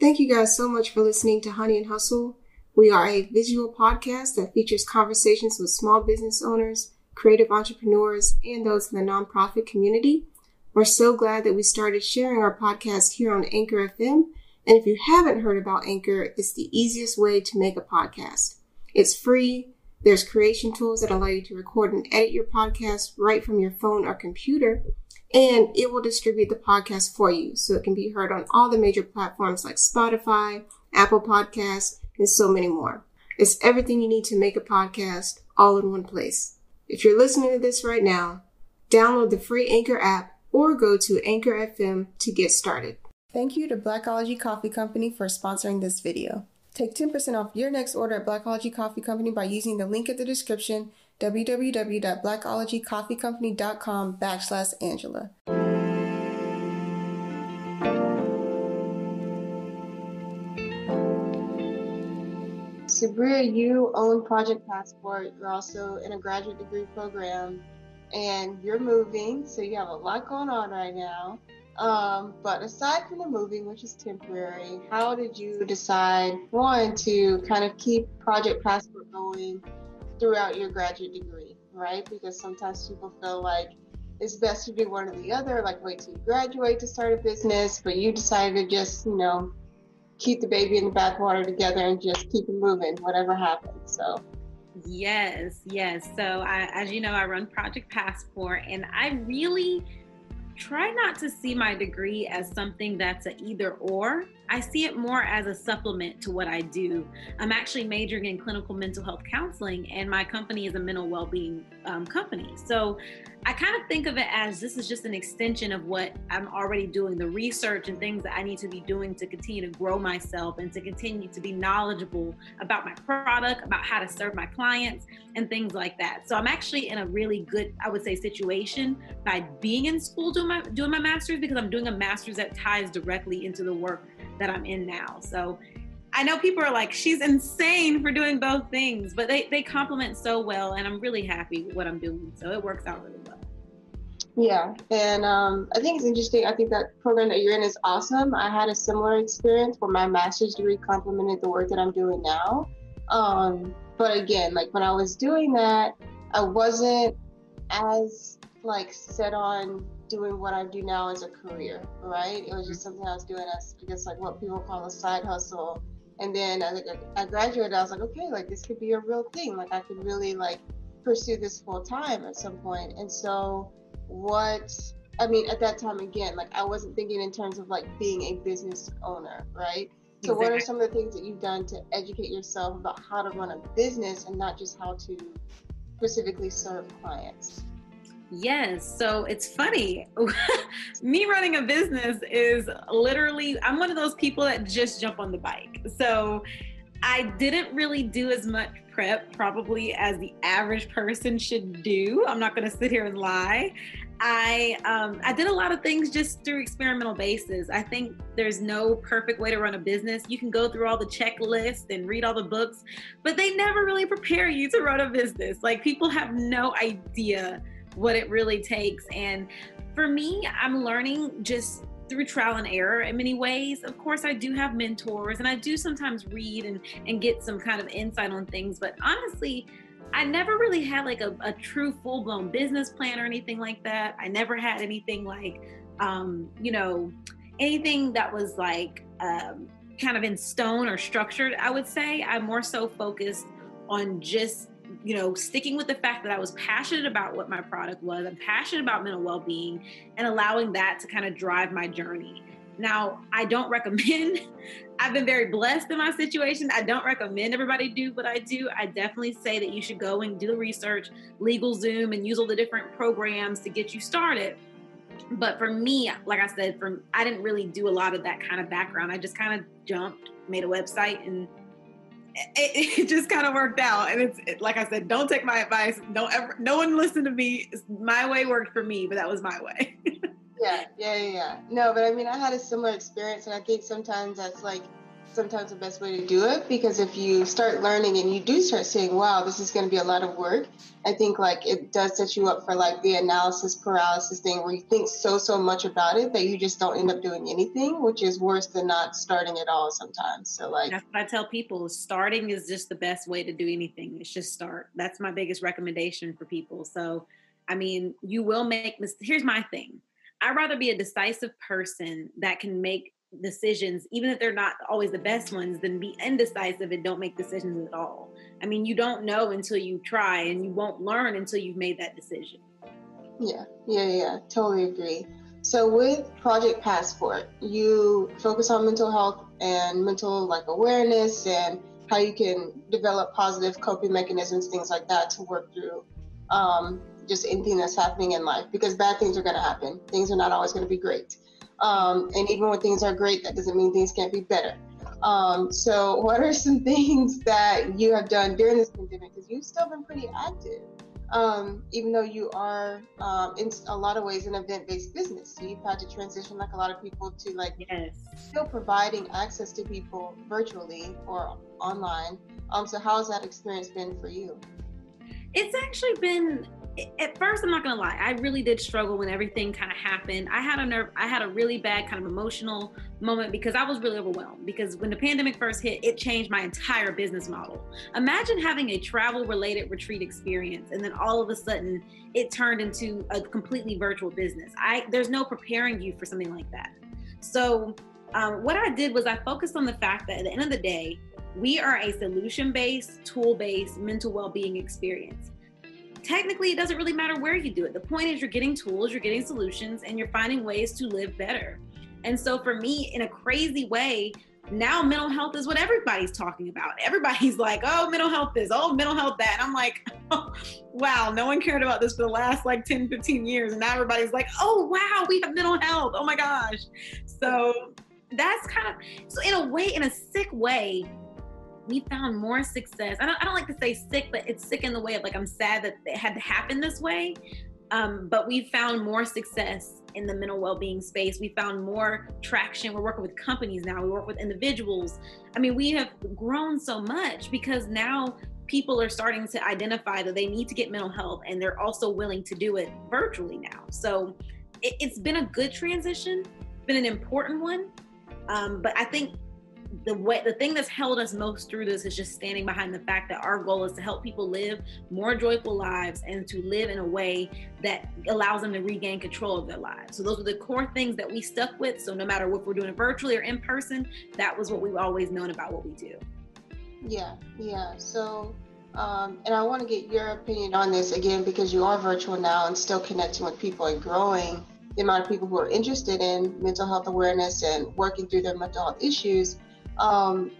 Thank you guys so much for listening to Honey and Hustle. We are a visual podcast that features conversations with small business owners, creative entrepreneurs, and those in the nonprofit community. We're so glad that we started sharing our podcast here on Anchor FM. And if you haven't heard about Anchor, it's the easiest way to make a podcast. It's free. There's creation tools that allow you to record and edit your podcast right from your phone or computer and it will distribute the podcast for you so it can be heard on all the major platforms like Spotify, Apple Podcasts, and so many more. It's everything you need to make a podcast all in one place. If you're listening to this right now, download the free Anchor app or go to Anchor FM to get started. Thank you to Blackology Coffee Company for sponsoring this video. Take 10% off your next order at Blackology Coffee Company by using the link in the description www.blackologycoffeecompany.com backslash Angela. Sabria, you own Project Passport. You're also in a graduate degree program and you're moving, so you have a lot going on right now. Um, but aside from the moving, which is temporary, how did you decide, one, to kind of keep Project Passport going throughout your graduate degree, right? Because sometimes people feel like it's best to do one or the other, like wait till you graduate to start a business, but you decided to just, you know, keep the baby in the bathwater together and just keep it moving, whatever happens. So Yes, yes. So I, as you know, I run Project Passport and I really try not to see my degree as something that's an either or. I see it more as a supplement to what I do. I'm actually majoring in clinical mental health counseling, and my company is a mental well being um, company. So I kind of think of it as this is just an extension of what I'm already doing, the research and things that I need to be doing to continue to grow myself and to continue to be knowledgeable about my product, about how to serve my clients, and things like that. So I'm actually in a really good, I would say, situation by being in school doing my doing my master's because I'm doing a master's that ties directly into the work that I'm in now. So I know people are like, she's insane for doing both things, but they, they complement so well. And I'm really happy with what I'm doing. So it works out really well. Yeah. And um, I think it's interesting. I think that program that you're in is awesome. I had a similar experience where my master's degree complemented the work that I'm doing now. Um, but again, like when I was doing that, I wasn't as like set on doing what I do now as a career, right? It was just something I was doing as I guess like what people call a side hustle. And then I, I graduated, I was like, okay, like this could be a real thing. Like I could really like pursue this full time at some point. And so what I mean, at that time again, like I wasn't thinking in terms of like being a business owner, right? So, exactly. what are some of the things that you've done to educate yourself about how to run a business and not just how to specifically serve clients? Yes. So it's funny. Me running a business is literally, I'm one of those people that just jump on the bike. So I didn't really do as much prep probably as the average person should do. I'm not going to sit here and lie. I um, I did a lot of things just through experimental basis. I think there's no perfect way to run a business. You can go through all the checklists and read all the books, but they never really prepare you to run a business. Like people have no idea what it really takes. And for me, I'm learning just through trial and error in many ways. Of course, I do have mentors and I do sometimes read and, and get some kind of insight on things. But honestly, I never really had like a, a true full blown business plan or anything like that. I never had anything like, um, you know, anything that was like um, kind of in stone or structured, I would say. I'm more so focused on just you know, sticking with the fact that I was passionate about what my product was, I'm passionate about mental well being, and allowing that to kind of drive my journey. Now, I don't recommend, I've been very blessed in my situation. I don't recommend everybody do what I do. I definitely say that you should go and do the research, LegalZoom, and use all the different programs to get you started. But for me, like I said, from I didn't really do a lot of that kind of background. I just kind of jumped made a website and it, it just kind of worked out. And it's it, like I said, don't take my advice. Don't ever, no one listen to me. My way worked for me, but that was my way. yeah, yeah, yeah. No, but I mean, I had a similar experience, and I think sometimes that's like sometimes the best way to do it because if you start learning and you do start saying, wow, this is going to be a lot of work, I think like it does set you up for like the analysis paralysis thing where you think so, so much about it that you just don't end up doing anything, which is worse than not starting at all sometimes. So, like, that's what I tell people starting is just the best way to do anything. It's just start. That's my biggest recommendation for people. So, I mean, you will make mistakes. Here's my thing. I'd rather be a decisive person that can make decisions, even if they're not always the best ones, then be indecisive and don't make decisions at all. I mean, you don't know until you try, and you won't learn until you've made that decision. Yeah, yeah, yeah, totally agree. So with Project Passport, you focus on mental health and mental like awareness and how you can develop positive coping mechanisms, things like that, to work through um, just anything that's happening in life. Because bad things are going to happen. Things are not always going to be great. Um, and even when things are great, that doesn't mean things can't be better. Um, so, what are some things that you have done during this pandemic? Because you've still been pretty active, um, even though you are um, in a lot of ways an event-based business. So you've had to transition, like a lot of people, to like yes. still providing access to people virtually or online. Um, so, how has that experience been for you? It's actually been at first i'm not gonna lie i really did struggle when everything kind of happened. I had a nerve i had a really bad kind of emotional moment because i was really overwhelmed because when the pandemic first hit it changed my entire business model. Imagine having a travel related retreat experience and then all of a sudden it turned into a completely virtual business. I there's no preparing you for something like that. So um, what i did was i focused on the fact that at the end of the day we are a solution based tool based mental well-being experience technically it doesn't really matter where you do it. The point is you're getting tools, you're getting solutions, and you're finding ways to live better. And so for me, in a crazy way, now mental health is what everybody's talking about. Everybody's like, oh, mental health this, oh, mental health that. And I'm like, oh, wow, no one cared about this for the last like 10, 15 years. And now everybody's like, oh, wow, we have mental health. Oh my gosh. So that's kind of, so in a way, in a sick way, we found more success. I don't, I don't like to say sick, but it's sick in the way of like I'm sad that it had to happen this way. Um, but we found more success in the mental well-being space. We found more traction. We're working with companies now. We work with individuals. I mean, we have grown so much because now people are starting to identify that they need to get mental health, and they're also willing to do it virtually now. So it, has been a good transition. Been an important one. Um, but I think the way the thing that's held us most through this is just standing behind the fact that our goal is to help people live more joyful lives and to live in a way that allows them to regain control of their lives. So those are the core things that we stuck with. So no matter what we're doing virtually or in person, that was what we've always known about what we do. Yeah, yeah. So um, and I want to get your opinion on this again because you are virtual now and still connecting with people and growing the amount of people who are interested in mental health awareness and working through their mental health issues um,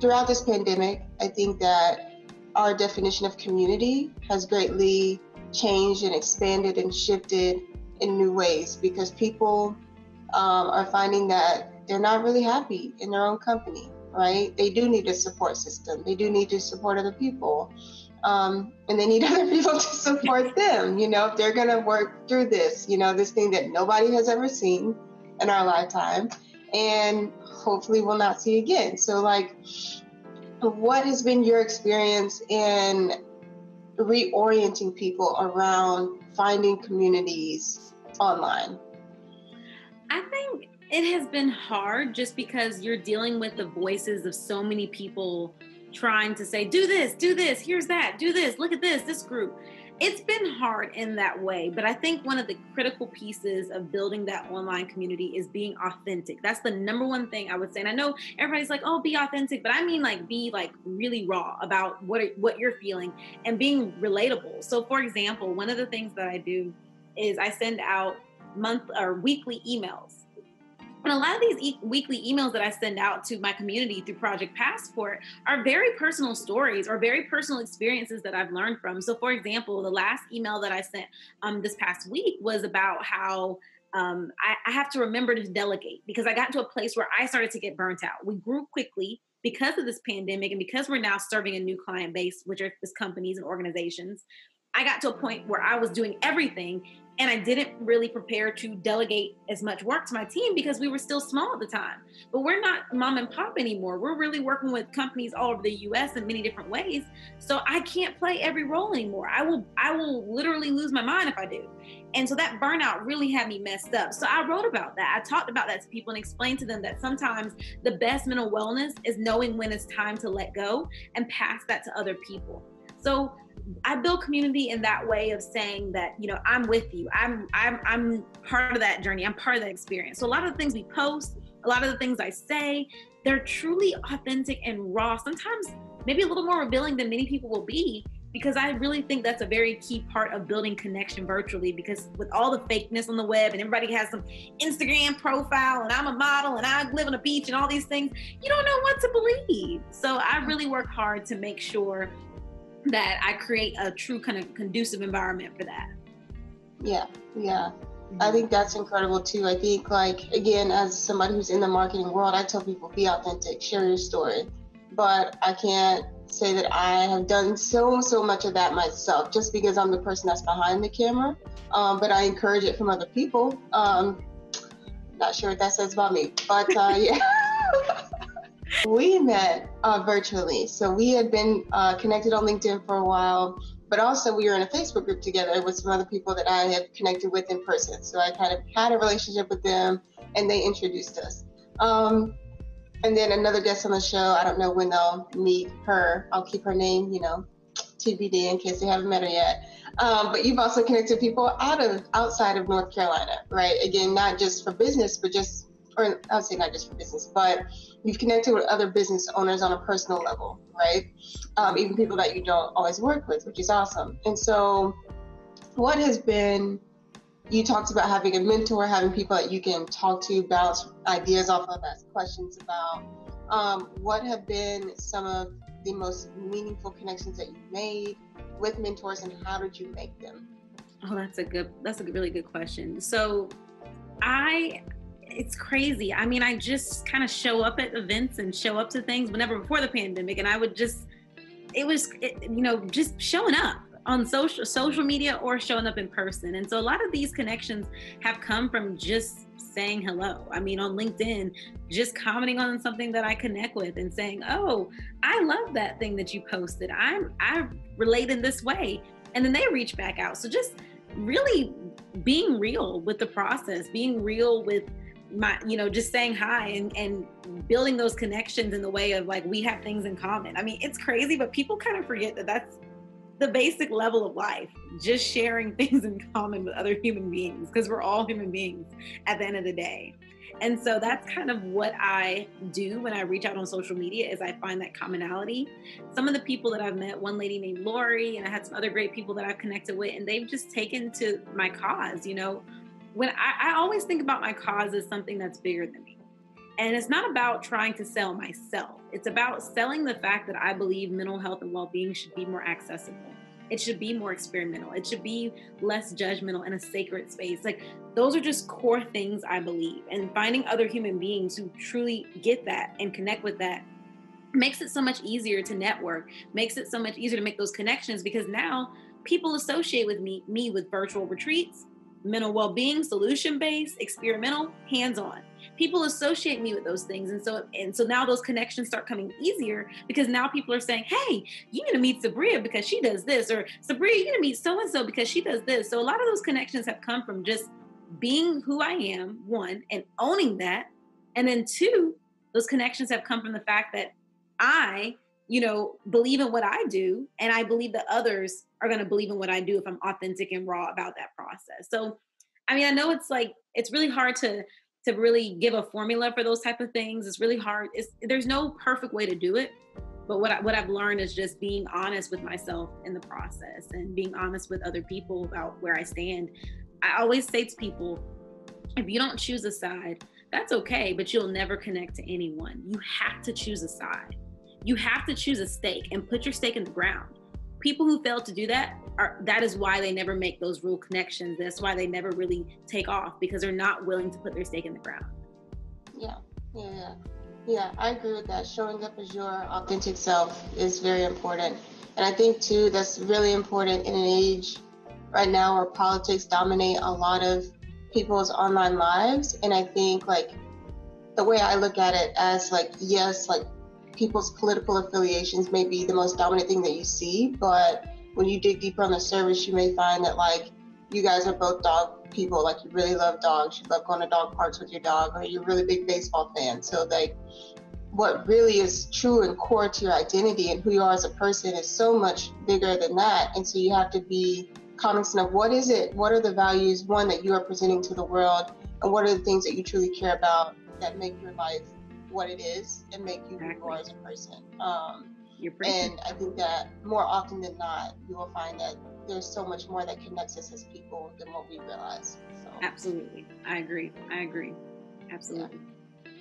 throughout this pandemic, I think that our definition of community has greatly changed and expanded and shifted in new ways because people um, are finding that they're not really happy in their own company, right? They do need a support system, they do need to support other people. Um, and they need other people to support them. You know, if they're going to work through this, you know, this thing that nobody has ever seen in our lifetime, and hopefully we'll not see again. So, like, what has been your experience in reorienting people around finding communities online? I think it has been hard just because you're dealing with the voices of so many people trying to say, do this, do this, here's that, do this, look at this, this group it's been hard in that way, but I think one of the critical pieces of building that online community is being authentic. That's the number one thing I would say. And I know everybody's like, "Oh, be authentic," but I mean like be like really raw about what what you're feeling and being relatable. So, for example, one of the things that I do is I send out month or weekly emails and a lot of these e- weekly emails that I send out to my community through Project Passport are very personal stories or very personal experiences that I've learned from. So, for example, the last email that I sent um, this past week was about how um, I, I have to remember to delegate because I got to a place where I started to get burnt out. We grew quickly because of this pandemic and because we're now serving a new client base, which are these companies and organizations. I got to a point where I was doing everything and I didn't really prepare to delegate as much work to my team because we were still small at the time. But we're not mom and pop anymore. We're really working with companies all over the US in many different ways. So I can't play every role anymore. I will I will literally lose my mind if I do. And so that burnout really had me messed up. So I wrote about that. I talked about that to people and explained to them that sometimes the best mental wellness is knowing when it's time to let go and pass that to other people. So I build community in that way of saying that, you know, I'm with you. I'm I'm I'm part of that journey. I'm part of that experience. So a lot of the things we post, a lot of the things I say, they're truly authentic and raw. Sometimes maybe a little more revealing than many people will be because I really think that's a very key part of building connection virtually. Because with all the fakeness on the web and everybody has some Instagram profile and I'm a model and I live on a beach and all these things, you don't know what to believe. So I really work hard to make sure that I create a true kind of conducive environment for that. Yeah, yeah. Mm-hmm. I think that's incredible too. I think, like, again, as somebody who's in the marketing world, I tell people be authentic, share your story. But I can't say that I have done so, so much of that myself just because I'm the person that's behind the camera. Um, but I encourage it from other people. Um, not sure what that says about me, but uh, yeah. We met uh, virtually. So we had been uh, connected on LinkedIn for a while, but also we were in a Facebook group together with some other people that I had connected with in person. So I kind of had a relationship with them and they introduced us. Um, and then another guest on the show, I don't know when they'll meet her. I'll keep her name, you know, TBD in case they haven't met her yet. Um, but you've also connected people out of outside of North Carolina, right? Again, not just for business, but just or I would say not just for business, but you've connected with other business owners on a personal level, right? Um, even people that you don't always work with, which is awesome. And so, what has been you talked about having a mentor, having people that you can talk to, bounce ideas off of, ask questions about. Um, what have been some of the most meaningful connections that you've made with mentors, and how did you make them? Oh, that's a good. That's a really good question. So, I it's crazy. I mean, I just kind of show up at events and show up to things whenever before the pandemic, and I would just, it was, it, you know, just showing up on social social media or showing up in person. And so a lot of these connections have come from just saying hello. I mean, on LinkedIn, just commenting on something that I connect with and saying, "Oh, I love that thing that you posted. I'm I relate in this way." And then they reach back out. So just really being real with the process, being real with my you know just saying hi and and building those connections in the way of like we have things in common. I mean it's crazy but people kind of forget that that's the basic level of life just sharing things in common with other human beings because we're all human beings at the end of the day. And so that's kind of what i do when i reach out on social media is i find that commonality. Some of the people that i've met one lady named lori and i had some other great people that i've connected with and they've just taken to my cause you know when I, I always think about my cause as something that's bigger than me. And it's not about trying to sell myself. It's about selling the fact that I believe mental health and well being should be more accessible. It should be more experimental. It should be less judgmental in a sacred space. Like, those are just core things I believe. And finding other human beings who truly get that and connect with that makes it so much easier to network, makes it so much easier to make those connections because now people associate with me, me with virtual retreats, mental well-being solution-based experimental hands-on. People associate me with those things and so and so now those connections start coming easier because now people are saying hey you need to meet sabria because she does this or sabria you need to meet so and so because she does this. So a lot of those connections have come from just being who i am one and owning that and then two those connections have come from the fact that i you know believe in what i do and i believe that others are going to believe in what I do if I'm authentic and raw about that process. So, I mean, I know it's like it's really hard to to really give a formula for those type of things. It's really hard. It's, there's no perfect way to do it. But what I, what I've learned is just being honest with myself in the process and being honest with other people about where I stand. I always say to people, if you don't choose a side, that's okay, but you'll never connect to anyone. You have to choose a side. You have to choose a stake and put your stake in the ground people who fail to do that are that is why they never make those real connections. That's why they never really take off because they're not willing to put their stake in the ground. Yeah, yeah, yeah. Yeah, I agree with that. Showing up as your authentic self is very important. And I think too that's really important in an age right now where politics dominate a lot of people's online lives. And I think like the way I look at it as like yes, like people's political affiliations may be the most dominant thing that you see, but when you dig deeper on the surface, you may find that like you guys are both dog people, like you really love dogs, you love going to dog parks with your dog, or you're really big baseball fan. So like what really is true and core to your identity and who you are as a person is so much bigger than that. And so you have to be cognizant of what is it, what are the values, one, that you are presenting to the world, and what are the things that you truly care about that make your life what it is and make you exactly. who you are as a person. Um, and I think that more often than not, you will find that there's so much more that connects us as people than what we realize. So. Absolutely. I agree. I agree. Absolutely. Yeah.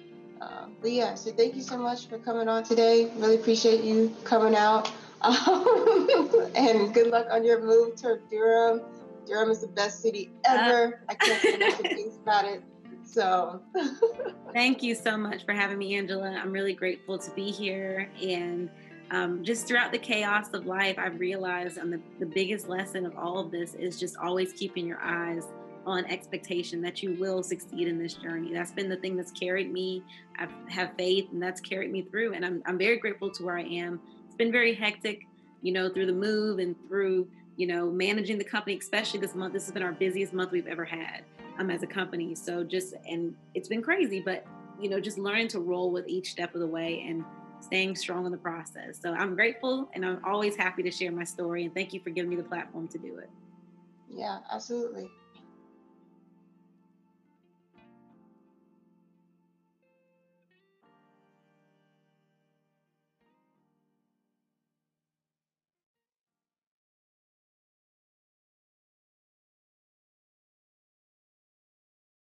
Uh, but yeah, so thank you so much for coming on today. Really appreciate you coming out. Um, and good luck on your move to Durham. Durham is the best city ever. I can't say enough things about it. So thank you so much for having me, Angela. I'm really grateful to be here. And um, just throughout the chaos of life, I've realized and the, the biggest lesson of all of this is just always keeping your eyes on expectation that you will succeed in this journey. That's been the thing that's carried me. I have faith and that's carried me through. And I'm, I'm very grateful to where I am. It's been very hectic, you know, through the move and through, you know, managing the company, especially this month. This has been our busiest month we've ever had um, as a company. So just, and it's been crazy, but, you know, just learning to roll with each step of the way and staying strong in the process. So I'm grateful and I'm always happy to share my story. And thank you for giving me the platform to do it. Yeah, absolutely.